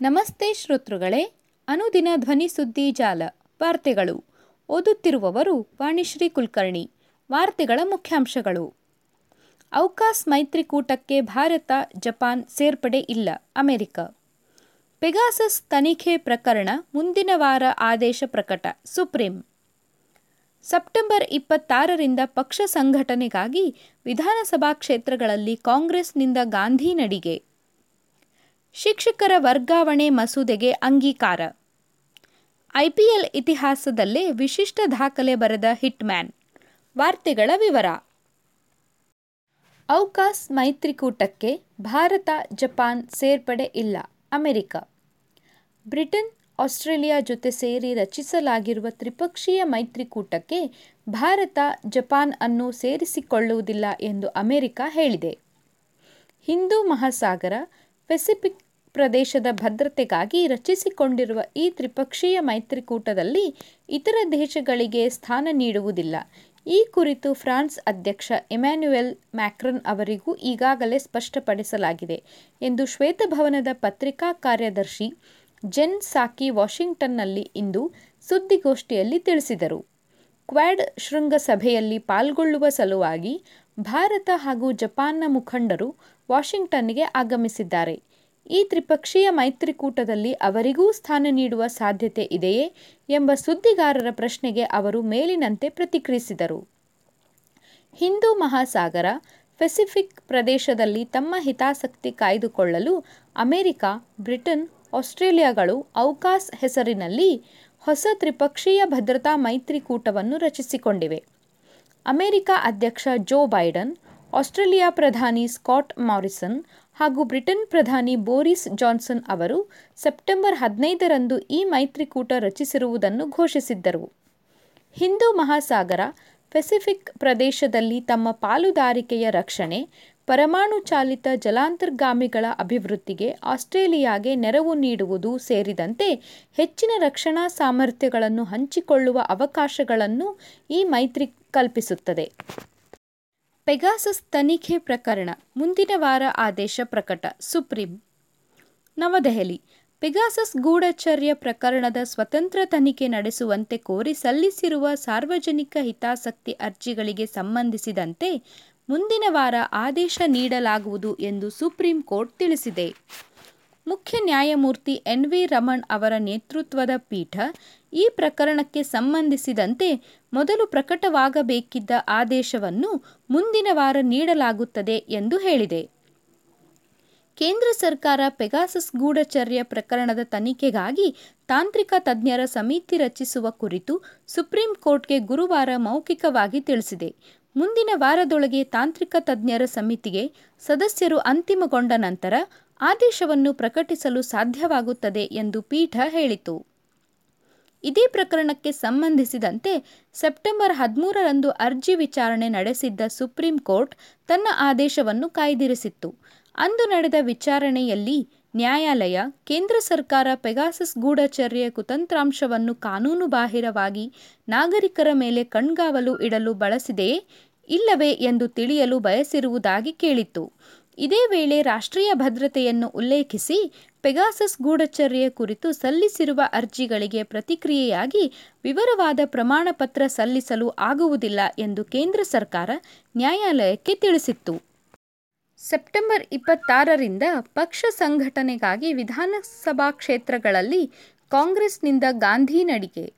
ನಮಸ್ತೆ ಶ್ರೋತೃಗಳೇ, ಅನುದಿನ ಧ್ವನಿ ಸುದ್ದಿ ಜಾಲ, ವಾರ್ತೆಗಳು. ಓದುತ್ತಿರುವವರು ವಾಣಿಶ್ರೀ ಕುಲಕರ್ಣಿ, ವಾರ್ತೆಗಳ ಮುಖ್ಯಾಂಶಗಳು. ಔಕಾಸ್ ಮೈತ್ರಿಕೂಟಕ್ಕೆ ಭಾರತ, ಜಪಾನ್ ಸೇರ್ಪಡೆ ಇಲ್ಲ, ಅಮೆರಿಕ. ಪೆಗಾಸಸ್ ತನಿಖೆ ಪ್ರಕರಣ ಮುಂದಿನ ವಾರ ಆದೇಶ ಪ್ರಕಟ, ಸುಪ್ರೀಂ. ಸೆಪ್ಟೆಂಬರ್ ಇಪ್ಪತ್ತಾರರಿಂದ ಪಕ್ಷ ಸಂಘಟನೆಗಾಗಿ ವಿಧಾನಸಭಾ ಕ್ಷೇತ್ರಗಳಲ್ಲಿ ಕಾಂಗ್ರೆಸ್ನಿಂದ ಗಾಂಧಿ ನಡಿಗೆ. ಶಿಕ್ಷಕರ ವರ್ಗಾವಣೆ ಮಸೂದೆಗೆ ಅಂಗೀಕಾರ. ಐಪಿಎಲ್ ಇತಿಹಾಸದಲ್ಲೇ ವಿಶಿಷ್ಟ ದಾಖಲೆ ಬರೆದ ಹಿಟ್ಮ್ಯಾನ್. ವಾರ್ತೆಗಳ ವಿವರ. ಔಕಾಸ್ ಮೈತ್ರಿಕೂಟಕ್ಕೆ ಭಾರತ, ಜಪಾನ್ ಸೇರ್ಪಡೆ ಇಲ್ಲ, ಅಮೆರಿಕ. ಬ್ರಿಟನ್, ಆಸ್ಟ್ರೇಲಿಯಾ ಜೊತೆ ಸೇರಿ ರಚಿಸಲಾಗಿರುವ ತ್ರಿಪಕ್ಷೀಯ ಮೈತ್ರಿಕೂಟಕ್ಕೆ ಭಾರತ, ಜಪಾನ್ ಅನ್ನು ಸೇರಿಸಿಕೊಳ್ಳುವುದಿಲ್ಲ ಎಂದು ಅಮೆರಿಕ ಹೇಳಿದೆ. ಹಿಂದೂ ಮಹಾಸಾಗರ ಪೆಸಿಫಿಕ್ ಪ್ರದೇಶದ ಭದ್ರತೆಗಾಗಿ ರಚಿಸಿಕೊಂಡಿರುವ ಈ ತ್ರಿಪಕ್ಷೀಯ ಮೈತ್ರಿಕೂಟದಲ್ಲಿ ಇತರ ದೇಶಗಳಿಗೆ ಸ್ಥಾನ ನೀಡುವುದಿಲ್ಲ. ಈ ಕುರಿತು ಫ್ರಾನ್ಸ್ ಅಧ್ಯಕ್ಷ ಎಮ್ಯಾನ್ಯುಯೆಲ್ ಮ್ಯಾಕ್ರನ್ ಅವರಿಗೂ ಈಗಾಗಲೇ ಸ್ಪಷ್ಟಪಡಿಸಲಾಗಿದೆ ಎಂದು ಶ್ವೇತಭವನದ ಪತ್ರಿಕಾ ಕಾರ್ಯದರ್ಶಿ ಜೆನ್ ಸಾಕಿ ವಾಷಿಂಗ್ಟನ್ನಲ್ಲಿ ಇಂದು ಸುದ್ದಿಗೋಷ್ಠಿಯಲ್ಲಿ ತಿಳಿಸಿದರು. ಕ್ವಾಡ್ ಶೃಂಗಸಭೆಯಲ್ಲಿ ಪಾಲ್ಗೊಳ್ಳುವ ಸಲುವಾಗಿ ಭಾರತ ಹಾಗೂ ಜಪಾನ್ನ ಮುಖಂಡರು ವಾಷಿಂಗ್ಟನ್ಗೆ ಆಗಮಿಸಿದ್ದಾರೆ. ಈ ತ್ರಿಪಕ್ಷೀಯ ಮೈತ್ರಿಕೂಟದಲ್ಲಿ ಅವರಿಗೂ ಸ್ಥಾನ ನೀಡುವ ಸಾಧ್ಯತೆ ಇದೆಯೇ ಎಂಬ ಸುದ್ದಿಗಾರರ ಪ್ರಶ್ನೆಗೆ ಅವರು ಮೇಲಿನಂತೆ ಪ್ರತಿಕ್ರಿಯಿಸಿದರು. ಹಿಂದೂ ಮಹಾಸಾಗರ, ಪೆಸಿಫಿಕ್ ಪ್ರದೇಶದಲ್ಲಿ ತಮ್ಮ ಹಿತಾಸಕ್ತಿ ಕಾಯ್ದುಕೊಳ್ಳಲು ಅಮೆರಿಕ, ಬ್ರಿಟನ್, ಆಸ್ಟ್ರೇಲಿಯಾಗಳು ಔಕಾಸ್ ಹೆಸರಿನಲ್ಲಿ ಹೊಸ ತ್ರಿಪಕ್ಷೀಯ ಭದ್ರತಾ ಮೈತ್ರಿಕೂಟವನ್ನು ರಚಿಸಿಕೊಂಡಿವೆ. ಅಮೆರಿಕ ಅಧ್ಯಕ್ಷ ಜೋ ಬೈಡನ್, ಆಸ್ಟ್ರೇಲಿಯಾ ಪ್ರಧಾನಿ ಸ್ಕಾಟ್ ಮಾರಿಸನ್ ಹಾಗೂ ಬ್ರಿಟನ್ ಪ್ರಧಾನಿ ಬೋರಿಸ್ ಜಾನ್ಸನ್ ಅವರು ಸೆಪ್ಟೆಂಬರ್ ಹದಿನೈದರಂದು ಈ ಮೈತ್ರಿಕೂಟ ರಚಿಸಿರುವುದನ್ನು ಘೋಷಿಸಿದ್ದರು. ಹಿಂದೂ ಮಹಾಸಾಗರ, ಪೆಸಿಫಿಕ್ ಪ್ರದೇಶದಲ್ಲಿ ತಮ್ಮ ಪಾಲುದಾರಿಕೆಯ ರಕ್ಷಣೆ, ಪರಮಾಣು ಚಾಲಿತ ಜಲಾಂತರ್ಗಾಮಿಗಳ ಅಭಿವೃದ್ಧಿಗೆ ಆಸ್ಟ್ರೇಲಿಯಾಗೆ ನೆರವು ನೀಡುವುದು ಸೇರಿದಂತೆ ಹೆಚ್ಚಿನ ರಕ್ಷಣಾ ಸಾಮರ್ಥ್ಯಗಳನ್ನು ಹಂಚಿಕೊಳ್ಳುವ ಅವಕಾಶಗಳನ್ನು ಈ ಮೈತ್ರಿ ಕಲ್ಪಿಸುತ್ತದೆ. ಪೆಗಾಸಸ್ ತನಿಖೆ ಪ್ರಕರಣ, ಮುಂದಿನ ವಾರ ಆದೇಶ ಪ್ರಕಟ, ಸುಪ್ರೀಂ. ನವದೆಹಲಿ, ಪೆಗಾಸಸ್ ಗೂಢಚರ್ಯ ಪ್ರಕರಣದ ಸ್ವತಂತ್ರ ತನಿಖೆ ನಡೆಸುವಂತೆ ಕೋರಿ ಸಲ್ಲಿಸಿರುವ ಸಾರ್ವಜನಿಕ ಹಿತಾಸಕ್ತಿ ಅರ್ಜಿಗಳಿಗೆ ಸಂಬಂಧಿಸಿದಂತೆ ಮುಂದಿನ ವಾರ ಆದೇಶ ನೀಡಲಾಗುವುದು ಎಂದು ಸುಪ್ರೀಂ ಕೋರ್ಟ್ ತಿಳಿಸಿದೆ. ಮುಖ್ಯ ನ್ಯಾಯಮೂರ್ತಿ ಎನ್ ವಿ ರಮಣ್ ಅವರ ನೇತೃತ್ವದ ಪೀಠ ಈ ಪ್ರಕರಣಕ್ಕೆ ಸಂಬಂಧಿಸಿದಂತೆ ಮೊದಲು ಪ್ರಕಟವಾಗಬೇಕಿದ್ದ ಆದೇಶವನ್ನು ಮುಂದಿನ ವಾರ ನೀಡಲಾಗುತ್ತದೆ ಎಂದು ಹೇಳಿದೆ. ಕೇಂದ್ರ ಸರ್ಕಾರ ಪೆಗಾಸಸ್ ಗೂಢಚರ್ಯ ಪ್ರಕರಣದ ತನಿಖೆಗಾಗಿ ತಾಂತ್ರಿಕ ತಜ್ಞರ ಸಮಿತಿ ರಚಿಸುವ ಕುರಿತು ಸುಪ್ರೀಂ ಕೋರ್ಟ್ಗೆ ಗುರುವಾರ ಮೌಖಿಕವಾಗಿ ತಿಳಿಸಿದೆ. ಮುಂದಿನ ವಾರದೊಳಗೆ ತಾಂತ್ರಿಕ ತಜ್ಞರ ಸಮಿತಿಗೆ ಸದಸ್ಯರು ಅಂತಿಮಗೊಂಡ ನಂತರ ಆದೇಶವನ್ನು ಪ್ರಕಟಿಸಲು ಸಾಧ್ಯವಾಗುತ್ತದೆ ಎಂದು ಪೀಠ ಹೇಳಿತು. ಇದೇ ಪ್ರಕರಣಕ್ಕೆ ಸಂಬಂಧಿಸಿದಂತೆ ಸೆಪ್ಟೆಂಬರ್ ಹದಿಮೂರರಂದು ಅರ್ಜಿ ವಿಚಾರಣೆ ನಡೆಸಿದ್ದ ಸುಪ್ರೀಂ ಕೋರ್ಟ್ ತನ್ನ ಆದೇಶವನ್ನು ಕಾಯ್ದಿರಿಸಿತ್ತು. ಅಂದು ನಡೆದ ವಿಚಾರಣೆಯಲ್ಲಿ ನ್ಯಾಯಾಲಯ, ಕೇಂದ್ರ ಸರ್ಕಾರ ಪೆಗಾಸಸ್ ಗೂಢಚರ್ಯ ಕುತಂತ್ರಾಂಶವನ್ನು ಕಾನೂನುಬಾಹಿರವಾಗಿ ನಾಗರಿಕರ ಮೇಲೆ ಕಣ್ಗಾವಲು ಇಡಲು ಬಳಸಿದೆಯೇ ಇಲ್ಲವೇ ಎಂದು ತಿಳಿಯಲು ಬಯಸಿರುವುದಾಗಿ ಕೇಳಿತ್ತು. ಇದೇ ವೇಳೆ ರಾಷ್ಟ್ರೀಯ ಭದ್ರತೆಯನ್ನು ಉಲ್ಲೇಖಿಸಿ ಪೆಗಾಸಸ್ ಗೂಢಚರ್ಯ ಕುರಿತು ಸಲ್ಲಿಸಿರುವ ಅರ್ಜಿಗಳಿಗೆ ಪ್ರತಿಕ್ರಿಯೆಯಾಗಿ ವಿವರವಾದ ಪ್ರಮಾಣಪತ್ರ ಸಲ್ಲಿಸಲು ಆಗುವುದಿಲ್ಲ ಎಂದು ಕೇಂದ್ರ ಸರ್ಕಾರ ನ್ಯಾಯಾಲಯಕ್ಕೆ ತಿಳಿಸಿತ್ತು. ಸೆಪ್ಟೆಂಬರ್ ಇಪ್ಪತ್ತಾರರಿಂದ ಪಕ್ಷ ಸಂಘಟನೆಗಾಗಿ ವಿಧಾನಸಭಾ ಕ್ಷೇತ್ರಗಳಲ್ಲಿ ಕಾಂಗ್ರೆಸ್ನಿಂದ ಗಾಂಧಿ ನಡಿಗೆ.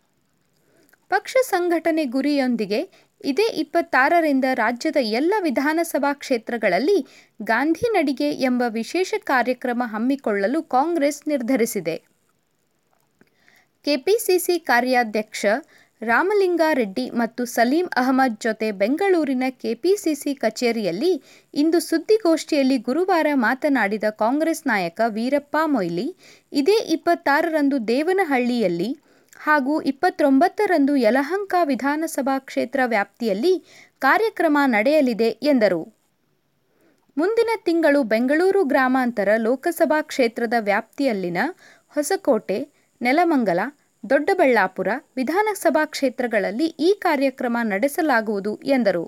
ಪಕ್ಷ ಸಂಘಟನೆ ಗುರಿಯೊಂದಿಗೆ ಇದೇ ಇಪ್ಪತ್ತಾರರಿಂದ ರಾಜ್ಯದ ಎಲ್ಲ ವಿಧಾನಸಭಾ ಕ್ಷೇತ್ರಗಳಲ್ಲಿ ಗಾಂಧಿ ನಡಿಗೆ ಎಂಬ ವಿಶೇಷ ಕಾರ್ಯಕ್ರಮ ಹಮ್ಮಿಕೊಳ್ಳಲು ಕಾಂಗ್ರೆಸ್ ನಿರ್ಧರಿಸಿದೆ. ಕೆಪಿಸಿಸಿ ಕಾರ್ಯಾಧ್ಯಕ್ಷ ರಾಮಲಿಂಗಾರೆಡ್ಡಿ ಮತ್ತು ಸಲೀಂ ಅಹಮದ್ ಜೊತೆ ಬೆಂಗಳೂರಿನ ಕೆಪಿಸಿಸಿ ಕಚೇರಿಯಲ್ಲಿ ಇಂದು ಸುದ್ದಿಗೋಷ್ಠಿಯಲ್ಲಿ ಗುರುವಾರ ಮಾತನಾಡಿದ ಕಾಂಗ್ರೆಸ್ ನಾಯಕ ವೀರಪ್ಪ ಮೊಯ್ಲಿ, ಇದೇ ಇಪ್ಪತ್ತಾರರಂದು ದೇವನಹಳ್ಳಿಯಲ್ಲಿ ಹಾಗೂ ಇಪ್ಪತ್ತೊಂಬತ್ತರಂದು ಯಲಹಂಕ ವಿಧಾನಸಭಾ ಕ್ಷೇತ್ರ ವ್ಯಾಪ್ತಿಯಲ್ಲಿ ಕಾರ್ಯಕ್ರಮ ನಡೆಯಲಿದೆ, ಎಂದರು ಮುಂದಿನ ತಿಂಗಳು ಬೆಂಗಳೂರು ಗ್ರಾಮಾಂತರ ಲೋಕಸಭಾ ಕ್ಷೇತ್ರದ ವ್ಯಾಪ್ತಿಯಲ್ಲಿನ ಹೊಸಕೋಟೆ, ನೆಲಮಂಗಲ, ದೊಡ್ಡಬಳ್ಳಾಪುರ ವಿಧಾನಸಭಾ ಕ್ಷೇತ್ರಗಳಲ್ಲಿ ಈ ಕಾರ್ಯಕ್ರಮ ನಡೆಸಲಾಗುವುದು, ಎಂದರು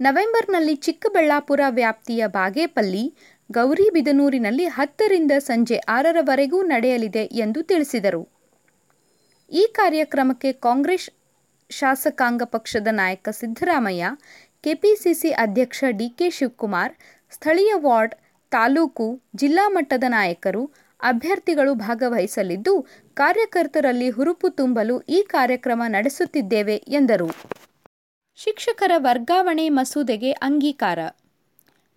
ನವೆಂಬರ್ನಲ್ಲಿ ಚಿಕ್ಕಬಳ್ಳಾಪುರ ವ್ಯಾಪ್ತಿಯ ಬಾಗೇಪಲ್ಲಿ ಗೌರಿಬಿದನೂರಿನಲ್ಲಿ ಹತ್ತರಿಂದ ಸಂಜೆ ಆರರವರೆಗೂ ನಡೆಯಲಿದೆ ಎಂದು ತಿಳಿಸಿದರು. ಈ ಕಾರ್ಯಕ್ರಮಕ್ಕೆ ಕಾಂಗ್ರೆಸ್ ಶಾಸಕಾಂಗ ಪಕ್ಷದ ನಾಯಕ ಸಿದ್ದರಾಮಯ್ಯ, ಕೆಪಿಸಿಸಿ ಅಧ್ಯಕ್ಷ ಡಿ. ಕೆ. ಶಿವಕುಮಾರ್, ಸ್ಥಳೀಯ ವಾರ್ಡ್, ತಾಲೂಕು, ಜಿಲ್ಲಾ ಮಟ್ಟದ ನಾಯಕರು, ಅಭ್ಯರ್ಥಿಗಳು ಭಾಗವಹಿಸಲಿದ್ದು, ಕಾರ್ಯಕರ್ತರಲ್ಲಿ ಹುರುಪು ತುಂಬಲು ಈ ಕಾರ್ಯಕ್ರಮ ನಡೆಸುತ್ತಿದ್ದೇವೆ ಎಂದರು. ಶಿಕ್ಷಕರ ವರ್ಗಾವಣೆ ಮಸೂದೆಗೆ ಅಂಗೀಕಾರ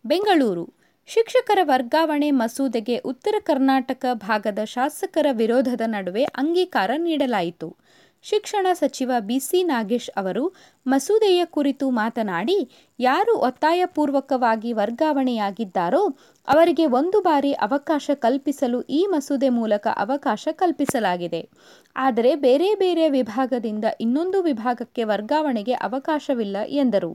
ಬೆಂಗಳೂರು: ಶಿಕ್ಷಕರ ವರ್ಗಾವಣೆ ಮಸೂದೆಗೆ ಉತ್ತರ ಕರ್ನಾಟಕ ಭಾಗದ ಶಾಸಕರ ವಿರೋಧದ ನಡುವೆ ಅಂಗೀಕಾರ ನೀಡಲಾಯಿತು. ಶಿಕ್ಷಣ ಸಚಿವ ಬಿ. ಸಿ. ನಾಗೇಶ್ ಅವರು ಮಸೂದೆಯ ಕುರಿತು ಮಾತನಾಡಿ, ಯಾರು ಒತ್ತಾಯಪೂರ್ವಕವಾಗಿ ವರ್ಗಾವಣೆಯಾಗಿದ್ದಾರೋ ಅವರಿಗೆ ಒಂದು ಬಾರಿ ಅವಕಾಶ ಕಲ್ಪಿಸಲು ಈ ಮಸೂದೆ ಮೂಲಕ ಅವಕಾಶ ಕಲ್ಪಿಸಲಾಗಿದೆ. ಆದರೆ ಬೇರೆ ಬೇರೆ ವಿಭಾಗದಿಂದ ಇನ್ನೊಂದು ವಿಭಾಗಕ್ಕೆ ವರ್ಗಾವಣೆಗೆ ಅವಕಾಶವಿಲ್ಲ ಎಂದರು.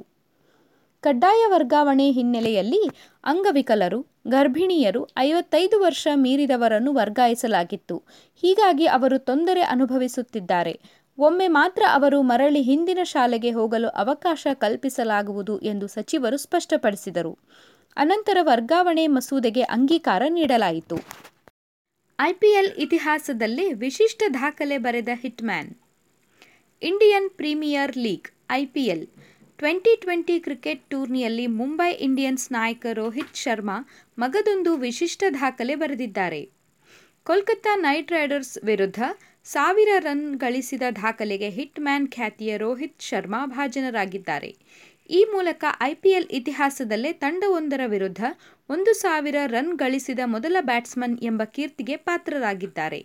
ಕಡ್ಡಾಯ ವರ್ಗಾವಣೆ ಹಿನ್ನೆಲೆಯಲ್ಲಿ ಅಂಗವಿಕಲರು, ಗರ್ಭಿಣಿಯರು, ಐವತ್ತೈದು ವರ್ಷ ಮೀರಿದವರನ್ನು ವರ್ಗಾಯಿಸಲಾಗಿತ್ತು. ಹೀಗಾಗಿ ಅವರು ತೊಂದರೆ ಅನುಭವಿಸುತ್ತಿದ್ದಾರೆ. ಒಮ್ಮೆ ಮಾತ್ರ ಅವರು ಮರಳಿ ಹಿಂದಿನ ಶಾಲೆಗೆ ಹೋಗಲು ಅವಕಾಶ ಕಲ್ಪಿಸಲಾಗುವುದು ಎಂದು ಸಚಿವರು ಸ್ಪಷ್ಟಪಡಿಸಿದರು. ಅನಂತರ ವರ್ಗಾವಣೆ ಮಸೂದೆಗೆ ಅಂಗೀಕಾರ ನೀಡಲಾಯಿತು. ಐಪಿಎಲ್ ಇತಿಹಾಸದಲ್ಲಿ ವಿಶಿಷ್ಟ ದಾಖಲೆ ಬರೆದ hitman. Indian premier league IPL twenty twenty cricket ಟೂರ್ನಿಯಲ್ಲಿ ಮುಂಬೈ ಇಂಡಿಯನ್ಸ್ ನಾಯಕ ರೋಹಿತ್ ಶರ್ಮಾ ಮಗದೊಂದು ವಿಶಿಷ್ಟ ದಾಖಲೆ ಬರೆದಿದ್ದಾರೆ. ಕೋಲ್ಕತ್ತಾ ನೈಟ್ ರೈಡರ್ಸ್ ವಿರುದ್ಧ ಸಾವಿರ ರನ್ ಗಳಿಸಿದ ದಾಖಲೆಗೆ ಹಿಟ್ ಮ್ಯಾನ್ ಖ್ಯಾತಿಯ ರೋಹಿತ್ ಶರ್ಮಾ ಭಾಜನರಾಗಿದ್ದಾರೆ. ಈ ಮೂಲಕ ಐಪಿಎಲ್ ಇತಿಹಾಸದಲ್ಲೇ ತಂಡವೊಂದರ ವಿರುದ್ಧ ಒಂದು ಸಾವಿರ ರನ್ ಗಳಿಸಿದ ಮೊದಲ ಬ್ಯಾಟ್ಸ್ಮನ್ ಎಂಬ ಕೀರ್ತಿಗೆ ಪಾತ್ರರಾಗಿದ್ದಾರೆ.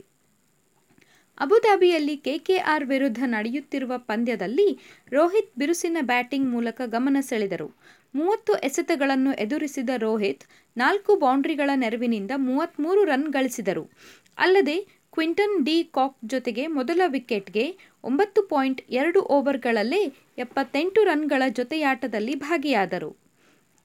ಅಬುಧಾಬಿಯಲ್ಲಿ ಕೆಕೆಆರ್ ವಿರುದ್ಧ ನಡೆಯುತ್ತಿರುವ ಪಂದ್ಯದಲ್ಲಿ ರೋಹಿತ್ ಬಿರುಸಿನ ಬ್ಯಾಟಿಂಗ್ ಮೂಲಕ ಗಮನ ಸೆಳೆದರು. ಮೂವತ್ತು ಎಸೆತಗಳನ್ನು ಎದುರಿಸಿದ ರೋಹಿತ್ ನಾಲ್ಕು ಬೌಂಡ್ರಿಗಳ ನೆರವಿನಿಂದ ಮೂವತ್ತ್ಮೂರು ರನ್ ಗಳಿಸಿದರು. ಅಲ್ಲದೆ ಕ್ವಿಂಟನ್ ಡಿ ಕಾಕ್ ಜೊತೆಗೆ ಮೊದಲ ವಿಕೆಟ್ಗೆ ಒಂಬತ್ತು ಪಾಯಿಂಟ್ ಎರಡು ಓವರ್ಗಳಲ್ಲೇ ಎಪ್ಪತ್ತೆಂಟು ರನ್ಗಳ ಜೊತೆಯಾಟದಲ್ಲಿ ಭಾಗಿಯಾದರು.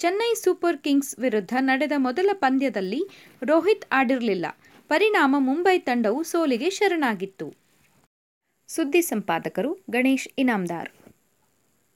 ಚೆನ್ನೈ ಸೂಪರ್ ಕಿಂಗ್ಸ್ ವಿರುದ್ಧ ನಡೆದ ಮೊದಲ ಪಂದ್ಯದಲ್ಲಿ ರೋಹಿತ್ ಆಡಿರಲಿಲ್ಲ. ಪರಿಣಾಮ ಮುಂಬೈ ತಂಡವು ಸೋಲಿಗೆ ಶರಣಾಗಿತ್ತು. ಸುದ್ದಿ ಸಂಪಾದಕರು ಗಣೇಶ್ ಇನಾಮದಾರ್